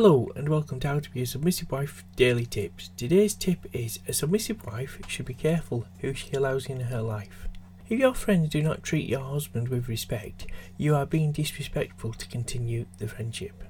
Hello and welcome to How to Be a Submissive Wife Daily Tips. Today's tip is a submissive wife should be careful who she allows in her life. If your friends do not treat your husband with respect, you are being disrespectful to continue the friendship.